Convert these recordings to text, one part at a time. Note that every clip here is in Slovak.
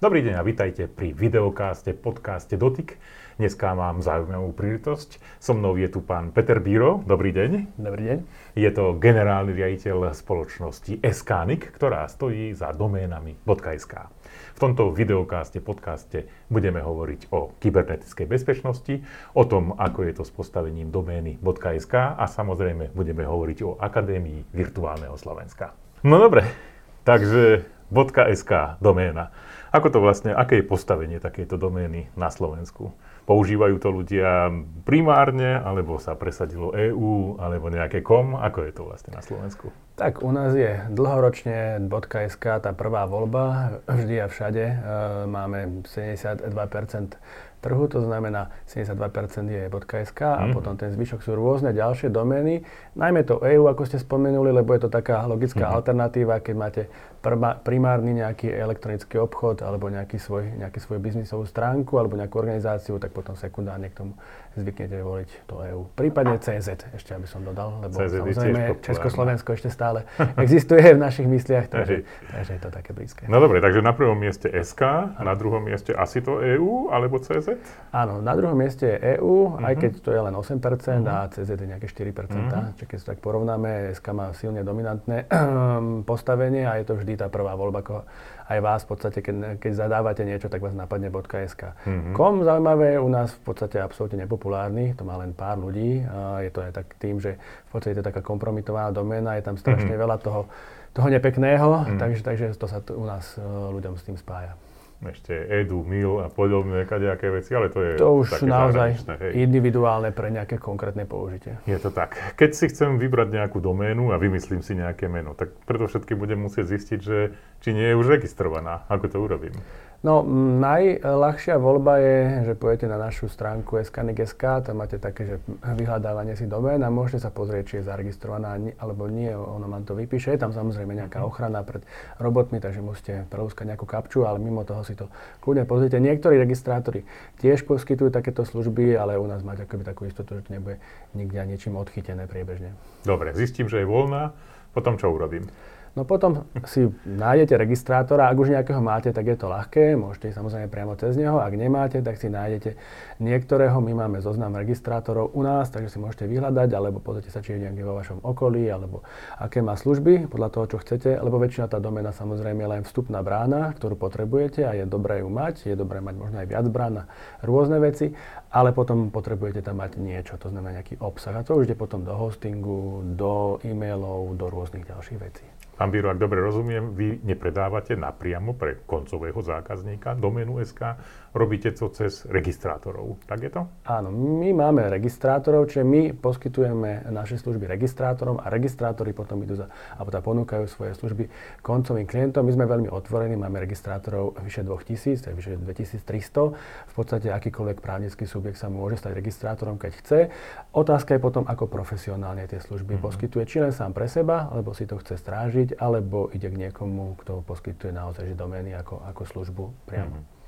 Dobrý deň a vitajte pri videokáste, podcaste Dotyk. Dneska mám zaujímavú príležitosť. So mnou je tu pán Peter Bíro. Dobrý deň. Dobrý deň. Je to generálny riaditeľ spoločnosti SKNIC, ktorá stojí za doménami.sk. V tomto videokáste, podcaste budeme hovoriť o kybernetickej bezpečnosti, o tom, ako je to s postavením domény.sk a samozrejme budeme hovoriť o Akadémii virtuálneho Slovenska. No dobre, takže .sk doména. Ako to vlastne, aké je postavenie takejto domény na Slovensku? Používajú to ľudia primárne, alebo sa presadilo EÚ, alebo nejaké kom? Ako je to vlastne na Slovensku? Tak u nás je dlhoročne .sk tá prvá voľba, vždy a všade. E, máme 72% trhu, to znamená 72% je .sk a mm. potom ten zvyšok sú rôzne ďalšie domény. Najmä to EU, ako ste spomenuli, lebo je to taká logická mm. alternatíva, keď máte primárny nejaký elektronický obchod alebo nejaký svoj, nejaký svoj biznisovú stránku alebo nejakú organizáciu, tak potom sekundárne k tomu zvyknete voliť to EU. Prípadne CZ, ešte aby som dodal, lebo CZ samozrejme Československo ešte stále existuje v našich mysliach, takže, takže je to také blízke. No dobre, takže na prvom mieste SK, a na druhom mieste asi to EU alebo CZ? Áno, na druhom mieste je EU, uh-huh. aj mhm. keď to je len 8% uh-huh. a CZ je nejaké 4%. Uh-huh. Čiže keď sa tak porovnáme, SK má silne dominantné postavenie a je to vždy tá prvá voľba, ako aj vás v podstate, keď, keď zadávate niečo, tak vás napadne .sk. Mm-hmm. Kom zaujímavé, u nás v podstate absolútne nepopulárny, to má len pár ľudí. A je to aj tak tým, že v podstate je to taká kompromitovaná doména, je tam strašne mm-hmm. veľa toho, toho nepekného, mm-hmm. takže, takže to sa t- u nás uh, ľuďom s tým spája ešte Edu, Mil a podobné kadejaké veci, ale to je To už naozaj hej. individuálne pre nejaké konkrétne použitie. Je to tak. Keď si chcem vybrať nejakú doménu a vymyslím si nejaké meno, tak preto všetky budem musieť zistiť, že či nie je už registrovaná. Ako to urobím? No, najľahšia voľba je, že pôjdete na našu stránku skanik.sk, tam máte také, že vyhľadávanie si domén a môžete sa pozrieť, či je zaregistrovaná alebo nie, ono vám to vypíše. Je tam samozrejme nejaká mhm. ochrana pred robotmi, takže musíte prelúskať nejakú kapču, ale mimo toho si to kľudne pozrite. Niektorí registrátori tiež poskytujú takéto služby, ale u nás máte akoby takú istotu, že to nebude nikde niečím odchytené priebežne. Dobre, zistím, že je voľná, potom čo urobím? No potom si nájdete registrátora, ak už nejakého máte, tak je to ľahké, môžete ísť samozrejme priamo cez neho, ak nemáte, tak si nájdete niektorého, my máme zoznam registrátorov u nás, takže si môžete vyhľadať, alebo pozrite sa, či je nejaký vo vašom okolí, alebo aké má služby, podľa toho, čo chcete, lebo väčšina tá domena samozrejme je len vstupná brána, ktorú potrebujete a je dobré ju mať, je dobré mať možno aj viac brán na rôzne veci, ale potom potrebujete tam mať niečo, to znamená nejaký obsah a to už ide potom do hostingu, do e-mailov, do rôznych ďalších vecí. Pán Bíro, ak dobre rozumiem, vy nepredávate napriamo pre koncového zákazníka doménu SK, robíte to cez registrátorov. Tak je to? Áno, my máme registrátorov, čiže my poskytujeme naše služby registrátorom a registrátori potom idú za, alebo tá ponúkajú svoje služby koncovým klientom. My sme veľmi otvorení, máme registrátorov vyše 2000, to je vyše 2300. V podstate akýkoľvek právnický subjekt sa môže stať registrátorom, keď chce. Otázka je potom, ako profesionálne tie služby mm-hmm. poskytuje, či len sám pre seba, alebo si to chce strážiť alebo ide k niekomu, kto poskytuje naozaj že domény ako, ako službu priamo. Mm-hmm.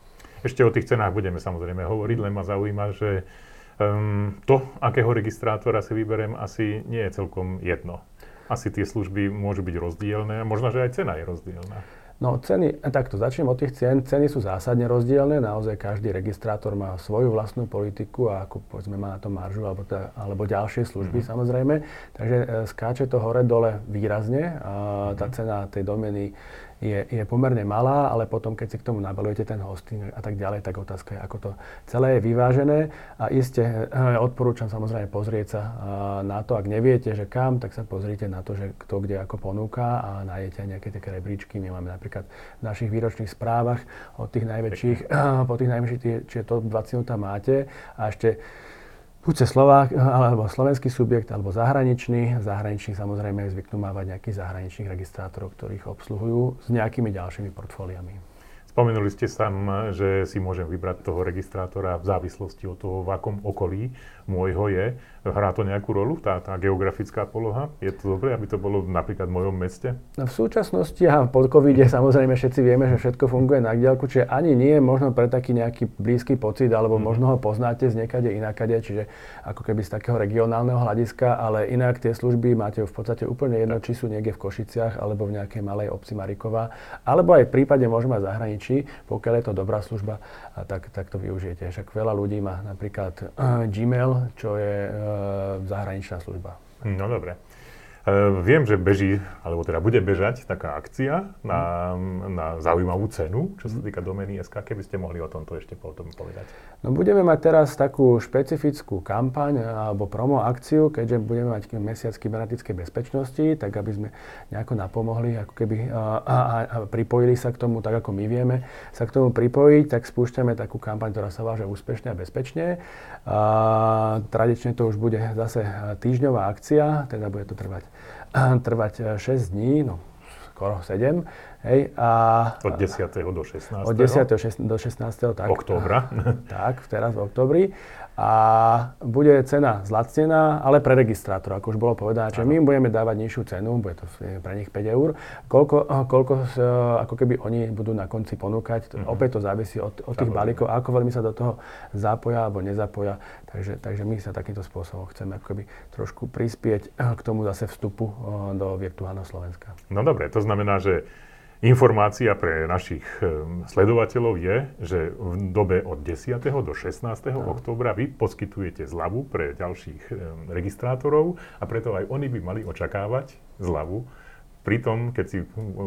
Ešte o tých cenách budeme samozrejme hovoriť, len ma zaujíma, že um, to, akého registrátora si vyberiem, asi nie je celkom jedno. Asi tie služby môžu byť rozdielne a možno, že aj cena je rozdielna. No ceny, takto začnem od tých cien. Ceny sú zásadne rozdielne, naozaj každý registrátor má svoju vlastnú politiku a ako povedzme má na to maržu alebo, tá, alebo ďalšie služby mm-hmm. samozrejme. Takže e, skáče to hore-dole výrazne. A tá mhm. cena tej domeny je, je pomerne malá, ale potom, keď si k tomu nabalujete ten hosting a tak ďalej, tak otázka je, ako to celé je vyvážené. A iste eh, odporúčam samozrejme pozrieť sa eh, na to, ak neviete, že kam, tak sa pozrite na to, že kto kde ako ponúka a nájdete aj nejaké také rebríčky. My máme napríklad v našich výročných správach od tých najväčších, po tých najväčších, čiže to 20 tam máte a ešte buď cez Slovák, alebo slovenský subjekt, alebo zahraničný. Zahraničný samozrejme zvyknú mávať nejakých zahraničných registrátorov, ktorých obsluhujú s nejakými ďalšími portfóliami. Spomenuli ste sa, že si môžem vybrať toho registrátora v závislosti od toho, v akom okolí môjho je. Hrá to nejakú rolu, tá, tá geografická poloha? Je to dobré, aby to bolo napríklad v mojom meste? No v súčasnosti a po covide samozrejme všetci vieme, že všetko funguje na diaľku, čiže ani nie je možno pre taký nejaký blízky pocit, alebo mm. možno ho poznáte z niekade inakade, čiže ako keby z takého regionálneho hľadiska, ale inak tie služby máte v podstate úplne jedno, či sú niekde v Košiciach, alebo v nejakej malej obci Mariková, alebo aj v prípade môžeme mať zahraničí zahraničí. Pokiaľ je to dobrá služba, tak, tak to využijete. Však veľa ľudí má napríklad Gmail, čo je zahraničná služba. No dobre. Uh, viem, že beží, alebo teda bude bežať taká akcia na, na zaujímavú cenu, čo sa týka domény SK. Keby ste mohli o tomto ešte potom povedať. No budeme mať teraz takú špecifickú kampaň alebo promo akciu, keďže budeme mať mesiac kybernetickej bezpečnosti, tak aby sme nejako napomohli, ako keby a, a, a pripojili sa k tomu, tak ako my vieme sa k tomu pripojiť, tak spúšťame takú kampaň, ktorá sa váže úspešne a bezpečne. A, tradične to už bude zase týždňová akcia, teda bude to trvať trvať 6 eh, dní, no skoro 7. Hej, a, od 10. do 16. Od 10. do 16. tak. Októbra. tak, teraz v oktobri a bude cena zlacnená, ale pre registrátora, ako už bolo povedané, že my im budeme dávať nižšiu cenu, bude to pre nich 5 eur, koľko, koľko ako keby oni budú na konci ponúkať, mm-hmm. opäť to závisí od, od tých balíkov, ako veľmi sa do toho zapoja alebo nezapoja, takže, takže my sa takýmto spôsobom chceme ako keby trošku prispieť k tomu zase vstupu do virtuálneho Slovenska. No dobre, to znamená, že Informácia pre našich sledovateľov je, že v dobe od 10. do 16. No. októbra vy poskytujete zľavu pre ďalších registrátorov a preto aj oni by mali očakávať zľavu pri tom, keď si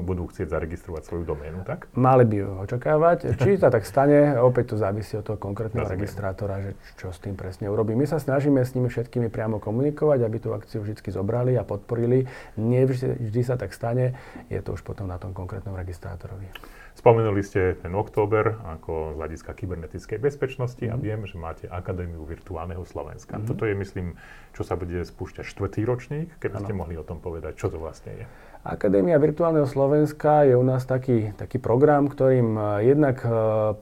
budú chcieť zaregistrovať svoju doménu, tak? Mali by ju očakávať. Či sa tak stane, opäť to závisí od toho konkrétneho Rozumiem. registrátora, že čo s tým presne urobí. My sa snažíme s nimi všetkými priamo komunikovať, aby tú akciu vždy zobrali a podporili. Nie vždy, vždy sa tak stane, je to už potom na tom konkrétnom registrátorovi. Spomenuli ste ten október ako z hľadiska kybernetickej bezpečnosti mm. a mhm. viem, že máte Akadémiu virtuálneho Slovenska. Mm. Toto je, myslím, čo sa bude spúšťať štvrtý ročník. Keby ste mohli o tom povedať, čo to vlastne je. Akadémia virtuálneho Slovenska je u nás taký, taký program, ktorým eh, jednak uh,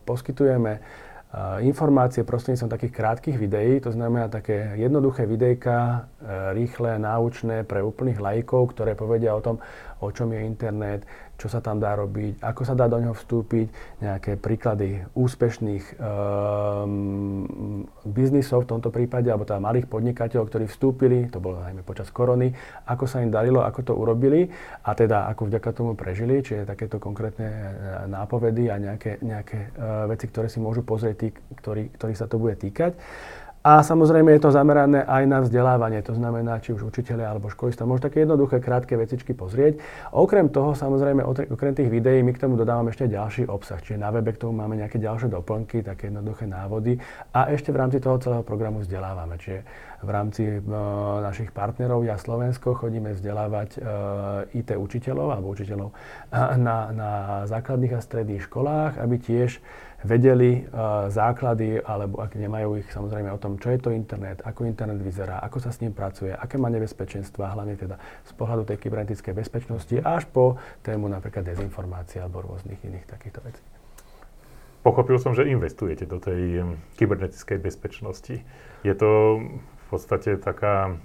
poskytujeme uh, informácie prostredníctvom takých krátkých videí, to znamená také jednoduché videjka, rýchle, náučné pre úplných lajkov, ktoré povedia o tom, o čom je internet, čo sa tam dá robiť, ako sa dá do neho vstúpiť, nejaké príklady úspešných um, biznisov v tomto prípade, alebo teda malých podnikateľov, ktorí vstúpili, to bolo najmä počas korony, ako sa im darilo, ako to urobili a teda ako vďaka tomu prežili, čiže takéto konkrétne e, nápovedy a nejaké, nejaké uh, veci, ktoré si môžu pozrieť tí, ktorí, ktorých sa to bude týkať. A samozrejme je to zamerané aj na vzdelávanie, to znamená, či už učiteľe alebo školista môžu také jednoduché, krátke vecičky pozrieť. Okrem toho, samozrejme, okrem tých videí, my k tomu dodávame ešte ďalší obsah, čiže na webe k tomu máme nejaké ďalšie doplnky, také jednoduché návody a ešte v rámci toho celého programu vzdelávame. Čiže v rámci uh, našich partnerov Ja Slovensko chodíme vzdelávať e, IT učiteľov alebo učiteľov na, na základných a stredných školách, aby tiež vedeli uh, základy, alebo ak nemajú ich samozrejme o tom, čo je to internet, ako internet vyzerá, ako sa s ním pracuje, aké má nebezpečenstva, hlavne teda z pohľadu tej kybernetickej bezpečnosti, až po tému napríklad dezinformácie alebo rôznych iných takýchto vecí. Pochopil som, že investujete do tej kybernetickej bezpečnosti. Je to podstate taká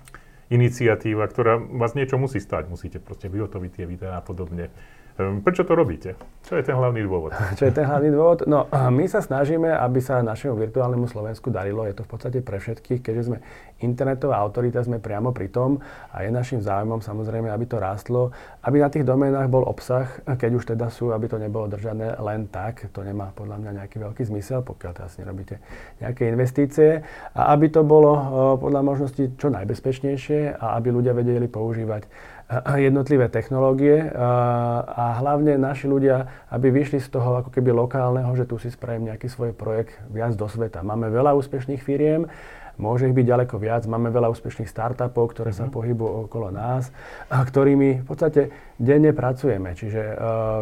iniciatíva, ktorá vás niečo musí stať. Musíte proste vyhotoviť tie videá a podobne. Ehm, prečo to robíte? Čo je ten hlavný dôvod? Čo je ten hlavný dôvod? No, my sa snažíme, aby sa našemu virtuálnemu Slovensku darilo. Je to v podstate pre všetkých, keďže sme internetová autorita, sme priamo pri tom a je našim záujmom samozrejme, aby to rástlo, aby na tých doménach bol obsah, keď už teda sú, aby to nebolo držané len tak. To nemá podľa mňa nejaký veľký zmysel, pokiaľ teraz nerobíte nejaké investície. A aby to bolo podľa možnosti čo najbezpečnejšie a aby ľudia vedeli používať jednotlivé technológie a hlavne naši ľudia, aby vyšli z toho ako keby lokálneho, že tu si spravím nejaký svoj projekt viac do sveta. Máme veľa úspešných firiem, Môže ich byť ďaleko viac. Máme veľa úspešných startupov, ktoré mm-hmm. sa mhm. pohybujú okolo nás, a ktorými v podstate denne pracujeme. Čiže uh,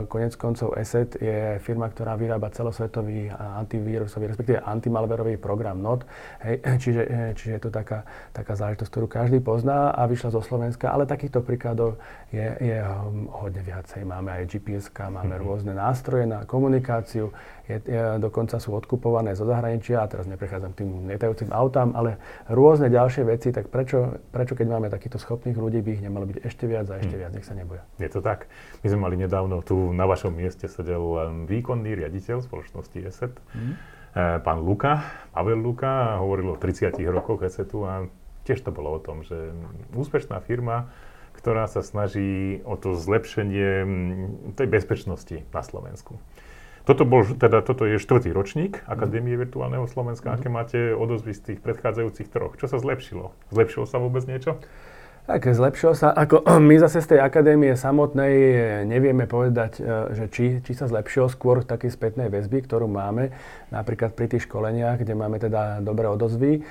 konec koncov ESET je firma, ktorá vyrába celosvetový antivírusový, respektíve antimalverový program NOT. Hej, čiže, eh, čiže je to taká, taká záležitosť, ktorú každý pozná a vyšla zo Slovenska, ale takýchto príkladov je, je um, hodne viacej. Máme aj GPS, máme mm-hmm. rôzne nástroje na komunikáciu, je, je, dokonca sú odkupované zo zahraničia, a teraz neprechádzam tým netajúcim autám, ale rôzne ďalšie veci, tak prečo, prečo keď máme takýchto schopných ľudí, by ich nemalo byť ešte viac a ešte hmm. viac, nech sa neboja. Je to tak. My sme mali nedávno tu na vašom mieste sedel výkonný riaditeľ spoločnosti ESET, hmm. pán Luka, Pavel Luka, hovoril o 30 rokoch ESETu a tiež to bolo o tom, že úspešná firma, ktorá sa snaží o to zlepšenie tej bezpečnosti na Slovensku. Toto, bol, teda, toto je štvrtý ročník Akadémie virtuálneho Slovenska. Mm-hmm. Aké máte odozvy z tých predchádzajúcich troch? Čo sa zlepšilo? Zlepšilo sa vôbec niečo? Tak zlepšilo sa. Ako my zase z tej akadémie samotnej nevieme povedať, e, že či, či sa zlepšilo skôr takej spätnej väzby, ktorú máme napríklad pri tých školeniach, kde máme teda dobré odozvy.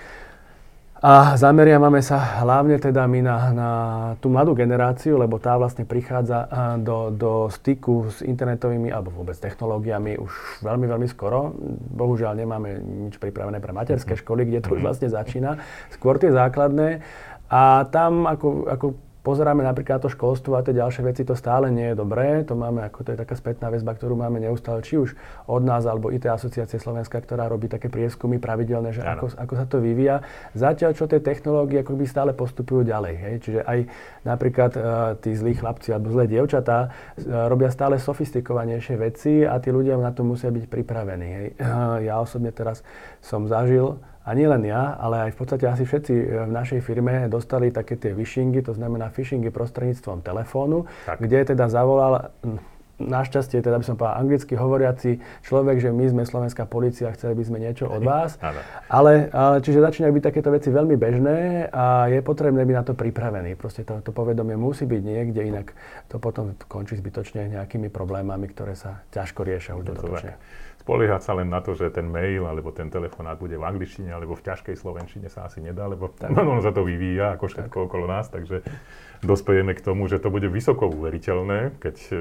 A zameriavame sa hlavne teda my na, na tú mladú generáciu, lebo tá vlastne prichádza do, do styku s internetovými alebo vôbec technológiami už veľmi, veľmi skoro. Bohužiaľ nemáme nič pripravené pre materské mhm. školy, kde to už mhm. vlastne začína. Skôr tie základné. A tam ako, ako pozeráme napríklad to školstvo a tie ďalšie veci, to stále nie je dobré. To máme, ako to je taká spätná väzba, ktorú máme neustále, či už od nás, alebo IT asociácie Slovenska, ktorá robí také prieskumy pravidelné, že ako, ako, sa to vyvíja. Zatiaľ, čo tie technológie ako by stále postupujú ďalej. Hej? Čiže aj napríklad uh, tí zlí chlapci alebo zlé dievčatá uh, robia stále sofistikovanejšie veci a tí ľudia na to musia byť pripravení. Hej? Uh, ja osobne teraz som zažil a nie len ja, ale aj v podstate asi všetci e, v našej firme dostali také tie phishingy, to znamená phishingy prostredníctvom telefónu, tak. kde teda zavolal našťastie, teda by som povedal anglicky hovoriaci človek, že my sme slovenská policia, chceli by sme niečo od vás. Ale, ale čiže začínajú byť takéto veci veľmi bežné a je potrebné byť na to pripravený. Proste to, to povedomie musí byť niekde, inak to potom končí zbytočne nejakými problémami, ktoré sa ťažko riešia už dodatočne spoliehať sa len na to, že ten mail alebo ten telefonát bude v angličtine alebo v ťažkej slovenčine sa asi nedá, lebo tak. ono sa to vyvíja ako všetko tak. okolo nás, takže dospejeme k tomu, že to bude vysoko uveriteľné, keď e,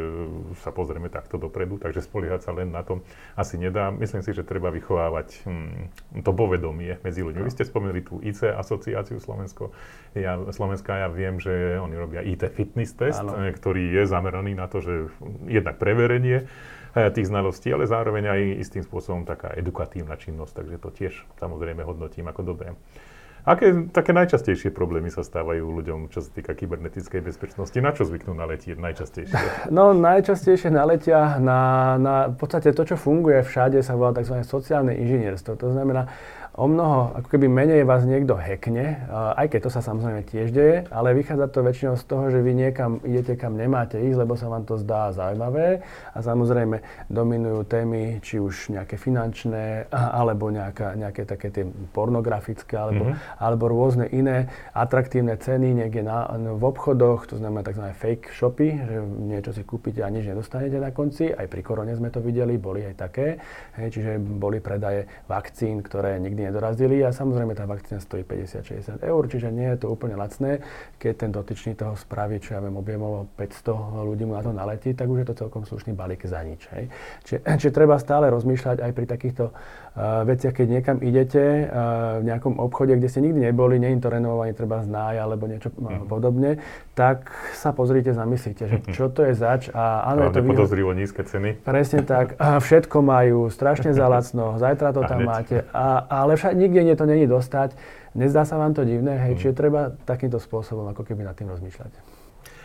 sa pozrieme takto dopredu, takže spoliehať sa len na to asi nedá. Myslím si, že treba vychovávať hm, to povedomie medzi ľuďmi. No. Vy ste spomenuli tú IC asociáciu Slovensko. Ja, Slovenska, ja viem, že oni robia IT fitness test, ano. E, ktorý je zameraný na to, že jednak preverenie tých znalostí, ale zároveň aj istým spôsobom taká edukatívna činnosť, takže to tiež samozrejme hodnotím ako dobré. Aké také najčastejšie problémy sa stávajú ľuďom, čo sa týka kybernetickej bezpečnosti? Na čo zvyknú naletieť najčastejšie? No najčastejšie naletia na, na v podstate to, čo funguje všade, sa volá tzv. sociálne inžinierstvo. To znamená, o mnoho, ako keby menej vás niekto hackne, aj keď to sa samozrejme tiež deje, ale vychádza to väčšinou z toho, že vy niekam idete, kam nemáte ísť, lebo sa vám to zdá zaujímavé a samozrejme dominujú témy, či už nejaké finančné, alebo nejaká, nejaké také tie pornografické, alebo, mm-hmm. alebo rôzne iné atraktívne ceny niekde na, v obchodoch, to znamená tzv. fake shopy, že niečo si kúpite a nič nedostanete na konci. Aj pri korone sme to videli, boli aj také, hej, čiže boli predaje vakcín, ktoré nikdy nedorazili a samozrejme tá vakcína stojí 50-60 eur, čiže nie je to úplne lacné. Keď ten dotyčný toho spraví, čo ja viem, objemovo 500 ľudí mu na to naletí, tak už je to celkom slušný balík za nič. Hej. Čiže, čiže treba stále rozmýšľať aj pri takýchto uh, veciach, keď niekam idete uh, v nejakom obchode, kde ste nikdy neboli, nie to renovovanie, treba znáj alebo niečo uh, podobne, tak sa pozrite, zamyslite, že čo to je zač a áno, je to podozrivo nízke ceny. Presne tak. Všetko majú strašne za lacno, zajtra to tam máte. A, ale ale však nikde nie to není dostať. Nezdá sa vám to divné, hej, mm. čiže treba takýmto spôsobom ako keby nad tým rozmýšľať.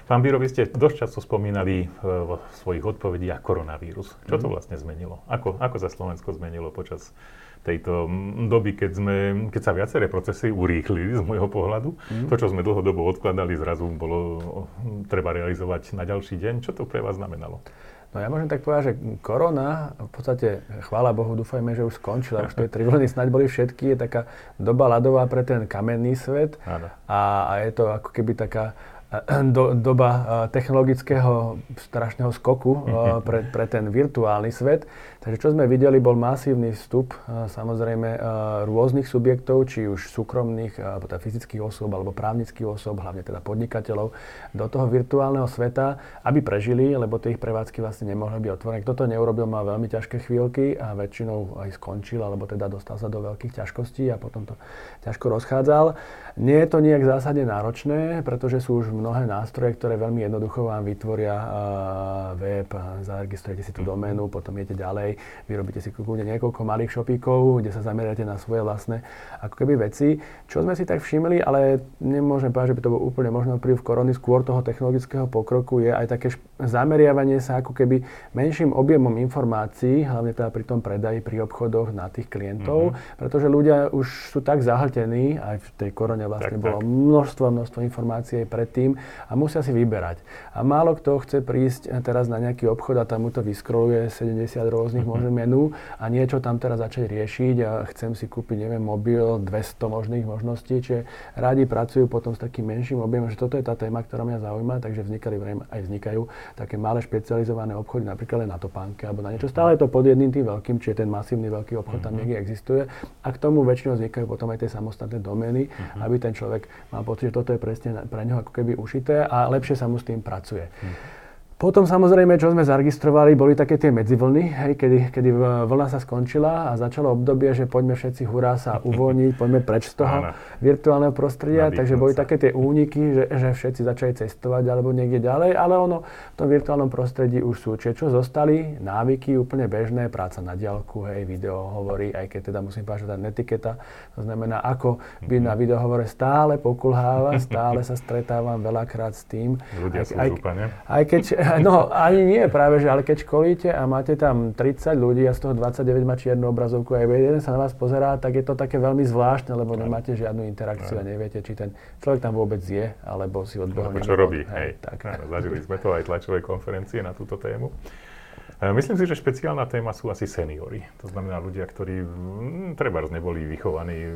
Pán Bíro, vy ste dosť často spomínali e, vo svojich odpovediach koronavírus. Čo to mm. vlastne zmenilo? Ako, ako sa Slovensko zmenilo počas tejto doby, keď, sme, keď sa viaceré procesy urýchlili z môjho pohľadu. Mm. To, čo sme dlhodobo odkladali, zrazu bolo treba realizovať na ďalší deň. Čo to pre vás znamenalo? No ja môžem tak povedať, že korona, v podstate, chvála Bohu, dúfajme, že už skončila, už tie tri vlny snáď boli všetky, je taká doba ľadová pre ten kamenný svet. A, a je to ako keby taká do, doba technologického strašného skoku pre, pre ten virtuálny svet. Takže čo sme videli, bol masívny vstup samozrejme rôznych subjektov, či už súkromných, alebo teda fyzických osôb, alebo právnických osôb, hlavne teda podnikateľov, do toho virtuálneho sveta, aby prežili, lebo tie ich prevádzky vlastne nemohli byť otvorené. Kto to neurobil, má veľmi ťažké chvíľky a väčšinou aj skončil, alebo teda dostal sa do veľkých ťažkostí a potom to ťažko rozchádzal. Nie je to nejak zásadne náročné, pretože sú už mnohé nástroje, ktoré veľmi jednoducho vám vytvoria uh, web, zaregistrujete si tú doménu, potom idete ďalej, vyrobíte si kľudne niekoľko malých shopíkov, kde sa zameriate na svoje vlastné ako keby veci. Čo sme si tak všimli, ale nemôžem povedať, že by to bol úplne možno vplyv korony, skôr toho technologického pokroku je aj také zameriavanie sa ako keby menším objemom informácií, hlavne teda pri tom predaji, pri obchodoch na tých klientov, mm-hmm. pretože ľudia už sú tak zahltení, aj v tej korone vlastne tak, bolo tak. množstvo, množstvo informácií aj predtým, tým a musia si vyberať. A málo kto chce prísť teraz na nejaký obchod a tam mu to vyskroluje 70 rôznych mm-hmm. možných menú a niečo tam teraz začať riešiť a chcem si kúpiť, neviem, mobil, 200 možných možností, čiže rádi pracujú potom s takým menším objemom, že toto je tá téma, ktorá mňa zaujíma, takže vznikali aj vznikajú také malé špecializované obchody, napríklad aj na topánke alebo na niečo. Stále je to pod jedným tým veľkým, čiže ten masívny veľký obchod tam mhm. niekde existuje. A k tomu väčšinou vznikajú potom aj tie samostatné domény, mm-hmm. aby ten človek mal pocit, že toto je presne pre neho ako keby ušité a lepšie sa mu s tým pracuje. Mm-hmm. Potom samozrejme, čo sme zaregistrovali, boli také tie medzivlny, hej, kedy, kedy vlna sa skončila a začalo obdobie, že poďme všetci hurá sa uvoľniť, poďme preč z toho Áno. virtuálneho prostredia, Nadýchnuť takže boli sa. také tie úniky, že, že všetci začali cestovať alebo niekde ďalej, ale ono v tom virtuálnom prostredí už sú. Čiže čo zostali? Návyky úplne bežné, práca na diálku, hej, video hovorí, aj keď teda musím povedať, že tá netiketa, to znamená, ako byť mm-hmm. na videohovore stále pokulháva, stále sa stretávam veľakrát s tým. Ľudia aj, sú aj, aj keď No, ani nie práve, že ale keď školíte a máte tam 30 ľudí a z toho 29 má čiernu obrazovku a jeden sa na vás pozerá, tak je to také veľmi zvláštne, lebo nemáte žiadnu interakciu a neviete, či ten človek tam vôbec je, alebo si odbehol. Alebo čo robí, hej. Tak. zažili sme to aj tlačovej konferencie na túto tému. E, myslím si, že špeciálna téma sú asi seniory. To znamená ľudia, ktorí mm, treba neboli vychovaní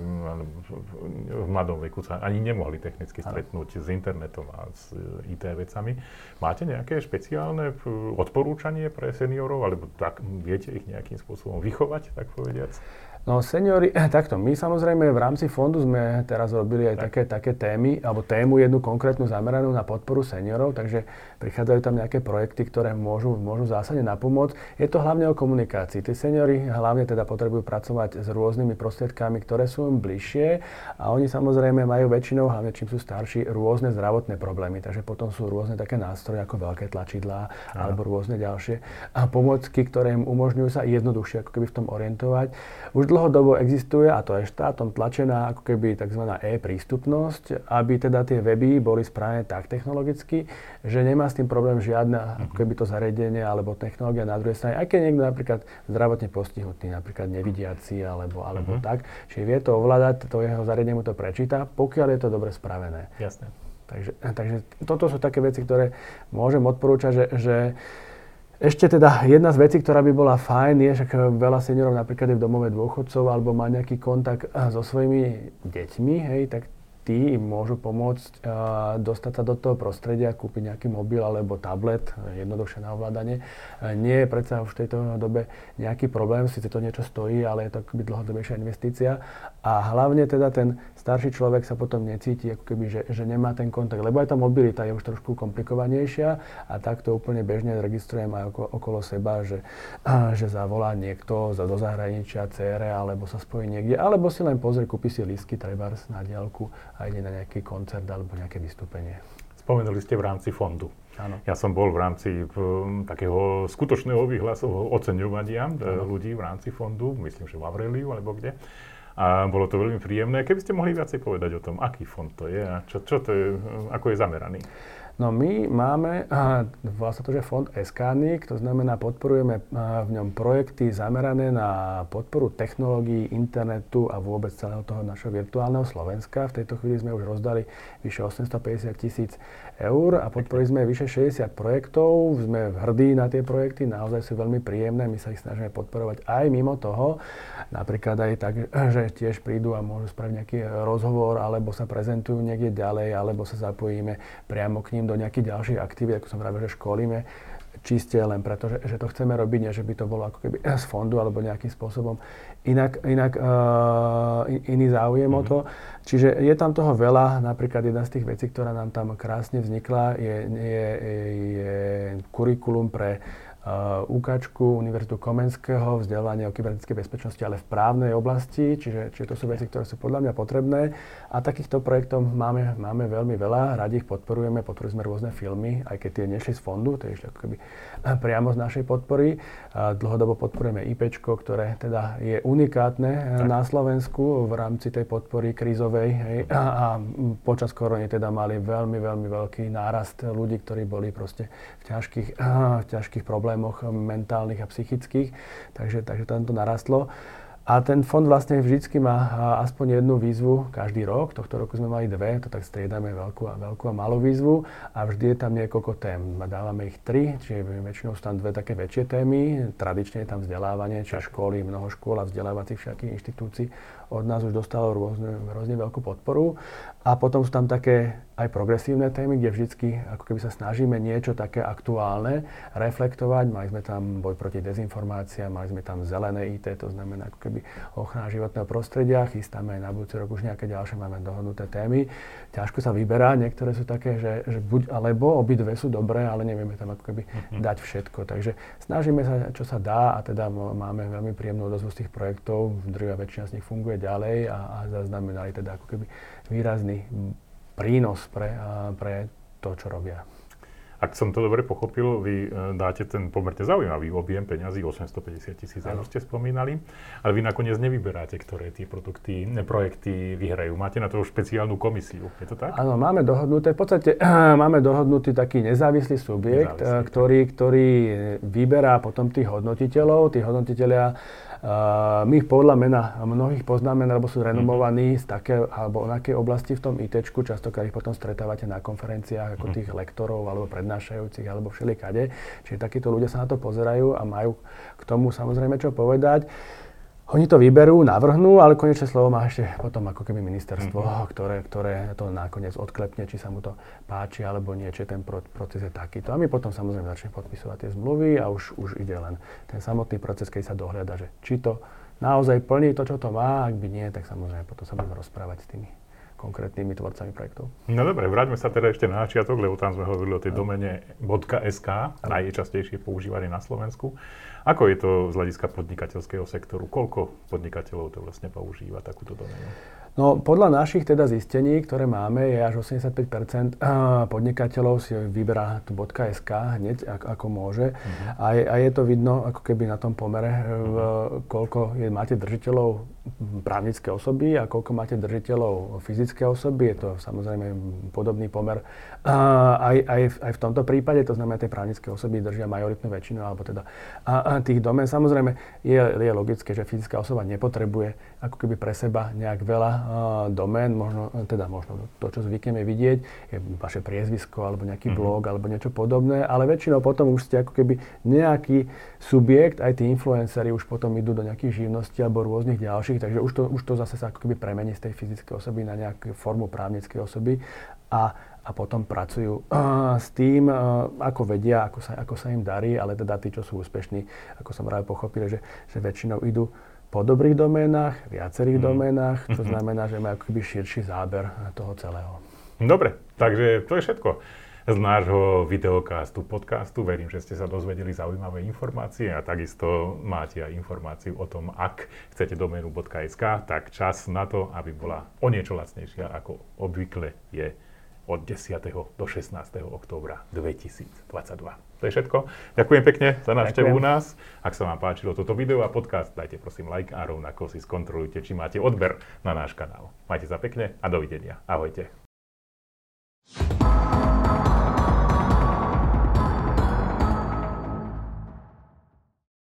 v mladom veku, sa ani nemohli technicky stretnúť s internetom a s e, IT vecami. Máte nejaké špeciálne odporúčanie pre seniorov, alebo tak viete ich nejakým spôsobom vychovať, tak povediac? No seniori, takto, my samozrejme v rámci fondu sme teraz robili aj tak. také, také témy, alebo tému jednu konkrétnu zameranú na podporu seniorov, takže prichádzajú tam nejaké projekty, ktoré môžu, môžu zásadne napomôcť. Je to hlavne o komunikácii. Tí seniori hlavne teda potrebujú pracovať s rôznymi prostriedkami, ktoré sú im bližšie a oni samozrejme majú väčšinou, hlavne čím sú starší, rôzne zdravotné problémy. Takže potom sú rôzne také nástroje ako veľké tlačidlá alebo rôzne ďalšie a pomocky, ktoré im umožňujú sa jednoduchšie ako keby v tom orientovať. Už dlhodobo existuje, a to je štátom tlačená ako keby tzv. e-prístupnosť, aby teda tie weby boli spravené tak technologicky, že nemá s tým problém žiadna ako keby to zariadenie alebo technológia na druhej strane, aj keď niekto napríklad zdravotne postihnutý, napríklad nevidiaci alebo, alebo uh-huh. tak, čiže vie to ovládať, to jeho zariadenie mu to prečíta, pokiaľ je to dobre spravené. Jasne. Takže, takže toto sú také veci, ktoré môžem odporúčať, že, že ešte teda jedna z vecí, ktorá by bola fajn, je, že veľa seniorov napríklad je v domove dôchodcov alebo má nejaký kontakt eh, so svojimi deťmi, hej, tak tí im môžu pomôcť uh, dostať sa do toho prostredia, kúpiť nejaký mobil alebo tablet, jednoduchšie na ovládanie. Uh, nie je predsa už v tejto dobe nejaký problém, síce to niečo stojí, ale je to akoby dlhodobejšia investícia. A hlavne teda ten starší človek sa potom necíti, ako keby, že, že nemá ten kontakt, lebo aj tá mobilita je už trošku komplikovanejšia a takto úplne bežne registrujem aj okolo, okolo seba, že, že zavolá niekto za do zahraničia, cére, alebo sa spojí niekde, alebo si len pozrie, kúpi si lístky trebárs na diálku a ide na nejaký koncert alebo nejaké vystúpenie. Spomenuli ste v rámci fondu. Áno. Ja som bol v rámci v, takého skutočného výhlasu oceňovania Áno. ľudí v rámci fondu, myslím, že v Avreliu alebo kde. A bolo to veľmi príjemné. Keby ste mohli viacej povedať o tom, aký fond to je a čo, čo to je, ako je zameraný. No my máme, volá to, že fond SKNIC, to znamená podporujeme v ňom projekty zamerané na podporu technológií, internetu a vôbec celého toho našho virtuálneho Slovenska. V tejto chvíli sme už rozdali vyše 850 tisíc eur a podporili sme vyše 60 projektov. Sme hrdí na tie projekty, naozaj sú veľmi príjemné. My sa ich snažíme podporovať aj mimo toho. Napríklad aj tak, že tiež prídu a môžu spraviť nejaký rozhovor, alebo sa prezentujú niekde ďalej, alebo sa zapojíme priamo k ním do nejakých ďalších aktivít, ako som vravel, že školíme, čiste len preto, že, že to chceme robiť, nie že by to bolo ako keby z fondu alebo nejakým spôsobom inak, inak uh, iný záujem mm-hmm. o to. Čiže je tam toho veľa, napríklad jedna z tých vecí, ktorá nám tam krásne vznikla, je, je, je kurikulum pre UKAčku, Univerzitu Komenského, vzdelávanie o kybernetickej bezpečnosti, ale v právnej oblasti, čiže, čiže to sú veci, ktoré sú podľa mňa potrebné. A takýchto projektov máme, máme veľmi veľa, radi ich podporujeme, podporujeme rôzne filmy, aj keď tie nešli z fondu, to je ešte ako keby eh, priamo z našej podpory. A dlhodobo podporujeme IP, ktoré teda je unikátne eh, tak. na Slovensku v rámci tej podpory krízovej. Hej, a, a počas korony teda mali veľmi, veľmi veľký nárast ľudí, ktorí boli proste v ťažkých, v ťažkých problémoch problémoch mentálnych a psychických, takže, takže tam to narastlo. A ten fond vlastne vždycky má aspoň jednu výzvu každý rok. Tohto roku sme mali dve, to tak striedame veľkú a, veľkú a malú výzvu. A vždy je tam niekoľko tém. Dávame ich tri, čiže väčšinou sú tam dve také väčšie témy. Tradične je tam vzdelávanie, čiže školy, mnoho škôl a vzdelávacích všetkých inštitúcií od nás už dostalo rôzne, rôzne veľkú podporu. A potom sú tam také aj progresívne témy, kde vždycky ako keby sa snažíme niečo také aktuálne reflektovať. Mali sme tam boj proti dezinformáciám, mali sme tam zelené IT, to znamená ako keby ochrana životného prostredia. Chystáme aj na budúci rok už nejaké ďalšie, máme dohodnuté témy. Ťažko sa vyberá, niektoré sú také, že, že buď alebo, obidve sú dobré, ale nevieme tam ako keby mm-hmm. dať všetko. Takže snažíme sa, čo sa dá a teda máme veľmi príjemnú odozvu z tých projektov. Drvia väčšina z nich funguje ďalej a, a zaznamenali teda ako keby výrazný prínos pre, pre to, čo robia. Ak som to dobre pochopil, vy e, dáte ten pomerne zaujímavý objem peňazí, 850 tisíc eur ste spomínali, ale vy nakoniec nevyberáte, ktoré tie produkty, projekty vyhrajú. Máte na to špeciálnu komisiu, je to tak? Áno, máme dohodnuté, v podstate máme dohodnutý taký nezávislý subjekt, nezávislý. Ktorý, ktorý vyberá potom tých hodnotiteľov. Tí hodnotiteľia Uh, my podľa mena mnohých poznáme, lebo sú renomovaní z také alebo onakej oblasti v tom IT, častokrát ich potom stretávate na konferenciách ako mhm. tých lektorov alebo prednášajúcich alebo všelikade. Čiže takíto ľudia sa na to pozerajú a majú k tomu samozrejme čo povedať. Oni to vyberú, navrhnú, ale konečné slovo má ešte potom ako keby ministerstvo, mm-hmm. ktoré, ktoré to nakoniec odklepne, či sa mu to páči alebo nie, či ten proces je takýto. A my potom samozrejme začneme podpisovať tie zmluvy a už, už ide len ten samotný proces, keď sa dohľada, že či to naozaj plní to, čo to má, ak by nie, tak samozrejme potom sa budeme rozprávať s tými konkrétnymi tvorcami projektov. No dobre, vráťme sa teda ešte na začiatok, lebo tam sme hovorili o tej domene .sk, najčastejšie používané na Slovensku. Ako je to z hľadiska podnikateľského sektoru? Koľko podnikateľov to vlastne používa takúto domenu? No podľa našich teda zistení, ktoré máme, je až 85% podnikateľov si vyberá tú .sk hneď, ako, ako môže. Uh-huh. A, je, a je to vidno ako keby na tom pomere, uh-huh. koľko je, máte držiteľov právnické osoby a koľko máte držiteľov fyzické osoby. Je to samozrejme podobný pomer aj, aj, aj v tomto prípade. To znamená, tie právnické osoby držia majoritnú väčšinu, alebo teda a, a tých domén. Samozrejme, je, je logické, že fyzická osoba nepotrebuje ako keby pre seba nejak veľa domén, možno, teda možno to, čo zvykneme vidieť, je vaše priezvisko, alebo nejaký mm-hmm. blog, alebo niečo podobné, ale väčšinou potom už ste ako keby nejaký subjekt, aj tí influenceri už potom idú do nejakých živností alebo rôznych ďalších ďalších, takže už to, už to zase sa ako keby premení z tej fyzickej osoby na nejakú formu právnickej osoby a, a potom pracujú uh, s tým, uh, ako vedia, ako sa, ako sa im darí, ale teda tí, čo sú úspešní, ako som práve pochopil, že, že väčšinou idú po dobrých doménach, viacerých mm. doménach, to mm-hmm. znamená, že majú ako keby širší záber toho celého. Dobre, takže to je všetko z nášho videokastu, podcastu. Verím, že ste sa dozvedeli zaujímavé informácie a takisto máte aj informáciu o tom, ak chcete doménu .sk, tak čas na to, aby bola o niečo lacnejšia ako obvykle je od 10. do 16. októbra 2022. To je všetko. Ďakujem pekne za návštevu u nás. Ak sa vám páčilo toto video a podcast, dajte prosím like a rovnako si skontrolujte, či máte odber na náš kanál. Majte sa pekne a dovidenia. Ahojte.